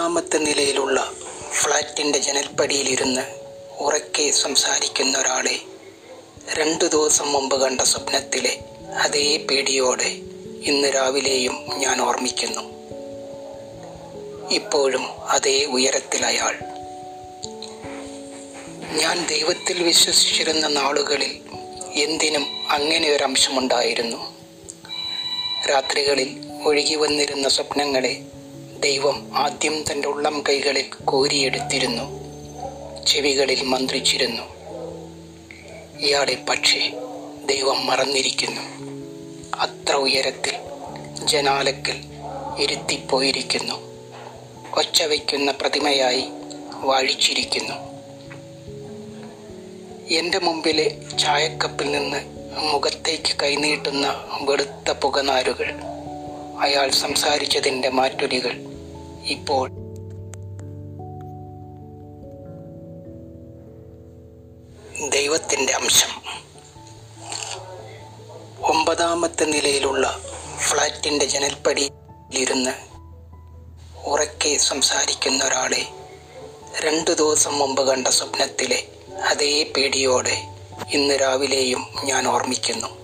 ഒമ്പതാമത്തെ നിലയിലുള്ള ഫ്ലാറ്റിന്റെ ജനൽപ്പടിയിലിരുന്ന് ഉറക്കെ സംസാരിക്കുന്ന ഒരാളെ രണ്ടു ദിവസം മുമ്പ് കണ്ട സ്വപ്നത്തിലെ അതേ പേടിയോടെ ഇന്ന് രാവിലെയും ഞാൻ ഓർമ്മിക്കുന്നു. ഇപ്പോഴും അതേ ഉയരത്തിൽ അയാൾ ഞാൻ ദൈവത്തിൽ വിശ്വസിച്ചിരുന്ന നാളുകളിൽ എന്തിനും അങ്ങനെ ഒരു അംശമുണ്ടായിരുന്നു രാത്രികളിൽ ഒഴുകി വന്നിരുന്ന സ്വപ്നങ്ങളെ ദൈവം ആദ്യം തന്റെ ഉള്ളം കൈകളിൽ കോരിയെടുത്തിരുന്നു. ചെവികളിൽ മന്ത്രിച്ചിരുന്നു. ഇയാളെ പക്ഷേ ദൈവം മറന്നിരിക്കുന്നു. അത്ര ഉയരത്തിൽ ജനാലക്കൽ ഇരുത്തിപ്പോയിരിക്കുന്നു. ഒച്ച വയ്ക്കുന്ന പ്രതിമയായി വാഴിച്ചിരിക്കുന്നു. എന്റെ മുമ്പിലെ ചായക്കപ്പിൽ നിന്ന് മുഖത്തേക്ക് കൈനീട്ടുന്ന വെളുത്ത പുകനാരുകൾ അയാൾ സംസാരിച്ചതിന്റെ മാറ്റൊലികൾ ഇപ്പോൾ. ദൈവത്തിന്റെ അംശം. ഒമ്പതാമത്തെ നിലയിലുള്ള ഫ്ലാറ്റിന്റെ ജനൽപ്പടിയിലിരുന്ന് ഉറക്കെ സംസാരിക്കുന്ന ഒരാളെ രണ്ടു ദിവസം മുമ്പ് കണ്ട സ്വപ്നത്തിലെ അതേ പേടിയോടെ ഇന്ന് രാവിലെയും ഞാൻ ഓർമ്മിക്കുന്നു.